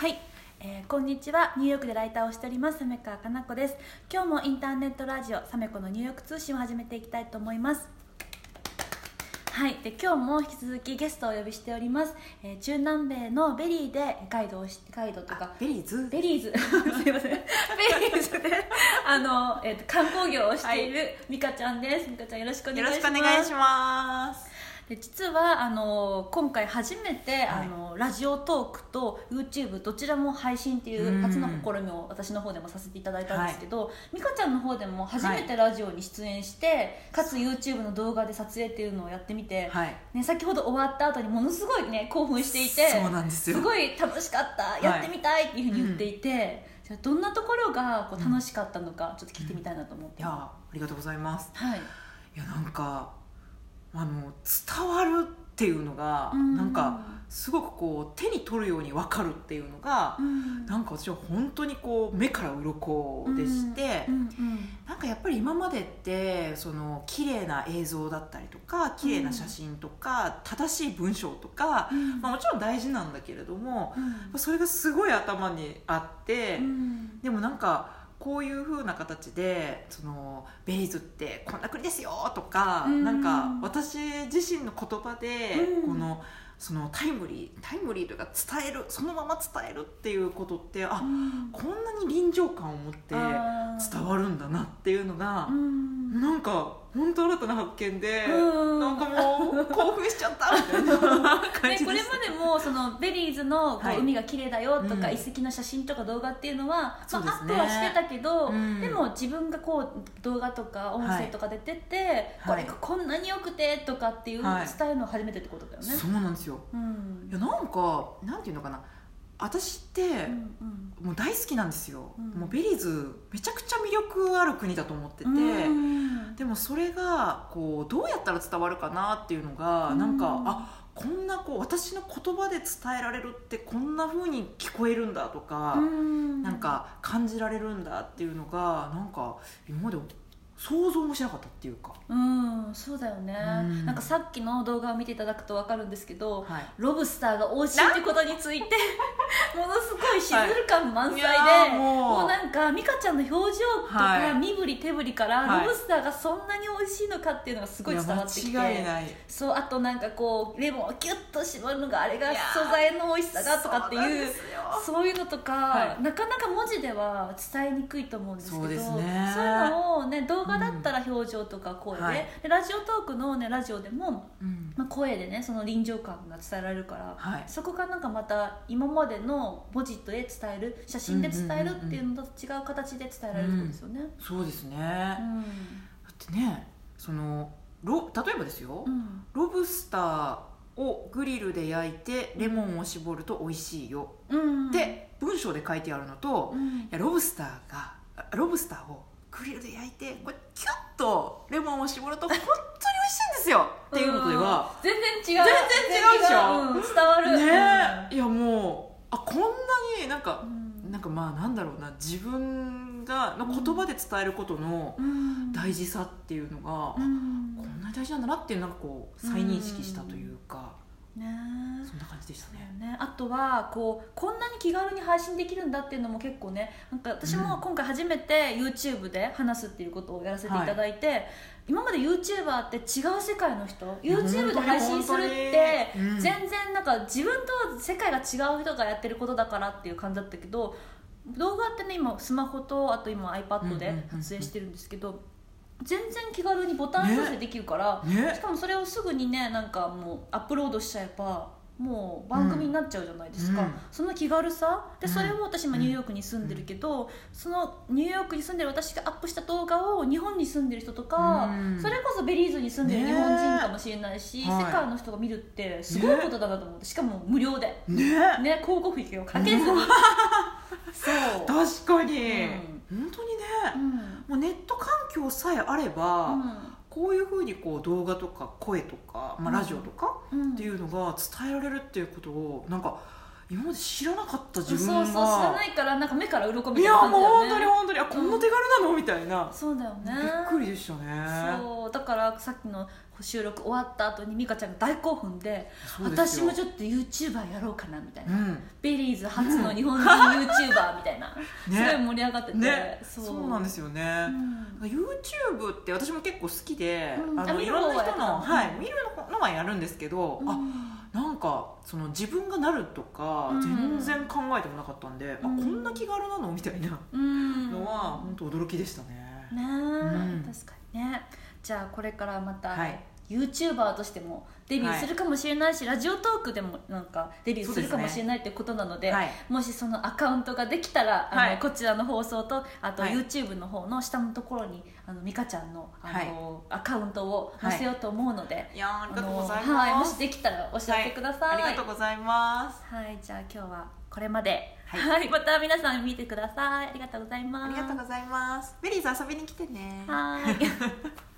はい、えーこんにちは。ニューヨークでライターをしておりますサメカかな子です。今日もインターネットラジオサメコのニューヨーク通信を始めていきたいと思います。はい。で今日も引き続きゲストをお呼びしております、えー中南米のベリーでガイドをしガイドとかベリーズ？ベリーズ。すいません。ベリーズであの、えーと観光業をしているミカちゃんです。ミカちゃんよろしくお願よろしいします。くお願いしますで実はあの今回初めて、はい。あのラジオトークと YouTube どちらも配信っていううん。初の試みを私の方でもさせていただいたんですけど、美香ちゃんの方でも初めてラジオに出演して、かつ YouTube の動画で撮影っていうのをやってみて、はい。ね、先ほど終わった後にものすごいね興奮していてそうなんですよ。ごい楽しかった、い。やってみたいっていうふうに言っていて、じゃあどんなところがこう楽しかったのかちょっと聞いてみたいなと思って、いやありがとうございます。はい。いやなんかあの伝わるっていうのが、うん。なんかすごくこう手に取るように分かるっていうのが、うん。なんか私は本当にこう目から鱗でして、うん。うん。なんかやっぱり今までってその綺麗な映像だったりとか綺麗な写真とか、正しい文章とか、うん。まあ、もちろん大事なんだけれどもうん。それがすごい頭にあって、うん。でもなんかこういう風な形でそのベリーズってこんな国ですよとか、うん。なんか私自身の言葉で、うん。このそのタイムリータイムリーというか伝えるそのまま伝えるっていうことってあ、うん。こんなに臨場感を持って伝わるんだなっていうのがう、ん。なんか本当新たな発見で、うん。なんかもう興奮しちゃったみたいな感でこれ。までもそのベリーズのこう、はい。海が綺麗だよとか、うん。遺跡の写真とか動画っていうのは、まあ、そうですね。アップはしてたけど、うん。でも自分がこう動画とか音声とかで出て、これはい。がこんなによくてとかっていうはい。伝えるの初めてってことだよね。そうなんですよ。うん。いやなんかなんていうのかな。私って、うんうん。もう大好きなんですよ、うん。もうベリーズめちゃくちゃ魅力ある国だと思ってて、うん。でもそれがこうどうやったら伝わるかなっていうのが、うん。なんかあこん私の言葉で伝えられるってこんな風に聞こえるんだとか、うん。なんか感じられるんだっていうのがなんか今まで想像もしなかったっていうか、うんそうだよね、うん。なんかさっきの動画を見ていただくと分かるんですけど、はい、ロブスターが美味しいってことについて ものすごいしずる感満載で、はい。もう。もうなんか美香ちゃんの表情とか、はい。身振り手振りから、はい。ロブスターがそんなに美味しいのかっていうのがすごい伝わってきて。そうあとなんかこうレモンをキュッと絞るのがあれが素材の美味しさがとかっていうそういうのとか、はい。なかなか文字では伝えにくいと思うんですけどそうね。そういうのを、ね、動画だったら表情とか声で,、はい。でラジオトークの、ね、ラジオでも、うん。まあ、声でねその臨場感が伝えられるから、はい。そこがなんかまた今までの文字で伝える写真で伝えるっていうのと違う形で伝えられるんですよね。そうですね、うん。だってねそのロ例えばですよ、うん。ロブスターをグリルで焼いてレモンを絞ると美味しいよ、うん。って文章で書いてあるのと、いうん。やロブスターがあロブスターをグリルで焼いてこれキュッとレモンを絞ると 本当に美味しいんですよ。っていうのでは、全然違う。全然違うでしょ？う。ん伝わる。ね。えいやもうあこんなになんかう、ん。なんかまあなんだろうな自分がの言葉で伝えることのうん。大事さっていうのが、うん。こんなに大事なんだなっていうなんかこう再認識したというか、ね。そんな感じでしたね。ね、あとはこうこんなに気軽に配信できるんだっていうのも結構ねなんか私もうん。今回初めて YouTube で話すっていうことをやらせていただいて、今まで YouTuber って違う世界の人 YouTube で配信するって全然なんか自分と世界が違う人がやってることだからっていう感じだったけど動画ってね今スマホとあと今 iPad でうんうんうんうん。撮影してるんですけど、全然気軽にボタン操作できるから、ね。しかもそれをすぐにねなんかもうアップロードしちゃえばもう番組になっちゃうじゃないですか、うん。その気軽さ。でうん。それを私今ニューヨークに住んでるけど、そのニューヨークに住んでる私がアップした動画を日本に住んでる人とか、うん。それこそベリーズに住んでる日本人かもしれないし、ねはい。世界の人が見るってすごいことだなと思ってしかも無料で、ね。ね、広告費をかけずにそう、確かに、うん。本当にね、うん。もうネット環境さえあれば、うん。こういうふうにこう動画とか声とか、まあ、うん。ラジオとかうんっていうのが伝えられるっていうことをなんか今まで知らなかった自そうそう分が知らないからなんか目から鱗みたいいやな感じだもう本当によね本当にあこんな手軽なのみたいな。そうだよね。びっくりでしたね。そうだからさっきの収録終わった後に美香ちゃんが大興奮でそうですよ。私もちょっと YouTuber やろうかなみたいうな、ん。ベリーズ初の日本人 YouTuber みたいな、ね。すごい盛り上がってて、ね。そそううなんですよね、うん。YouTube って私も結構好きで、あうん。あのいろんな人方はやったの？の、はい、見るのはやるんですけど、あうんかその自分がなるとかうん。全然考えてもなかったんで、うん。あこんな気軽なの？みたいなうん。のは本当驚きでしたね、ねえ、うん。確かにね。じゃあこれからまた、はい YouTuber としてもデビューするかもしれないし、ラジオトークでもなんかデビューするかもしれないってことなのではいもしそのアカウントができたらあの、はいこちらの放送とあとはい。YouTube の方の下のところにあの美香ちゃんのあの、アカウントを載せようと思うので、い。やーありがとうございあのはい、もますしできたらお知らせください、はい。ありがとうございます。はい、じゃあ今日はこれまで、ははいい、また皆さん見てください。ありがとうございます。ありがとうございます。ベリーズ遊びに来てね。はい。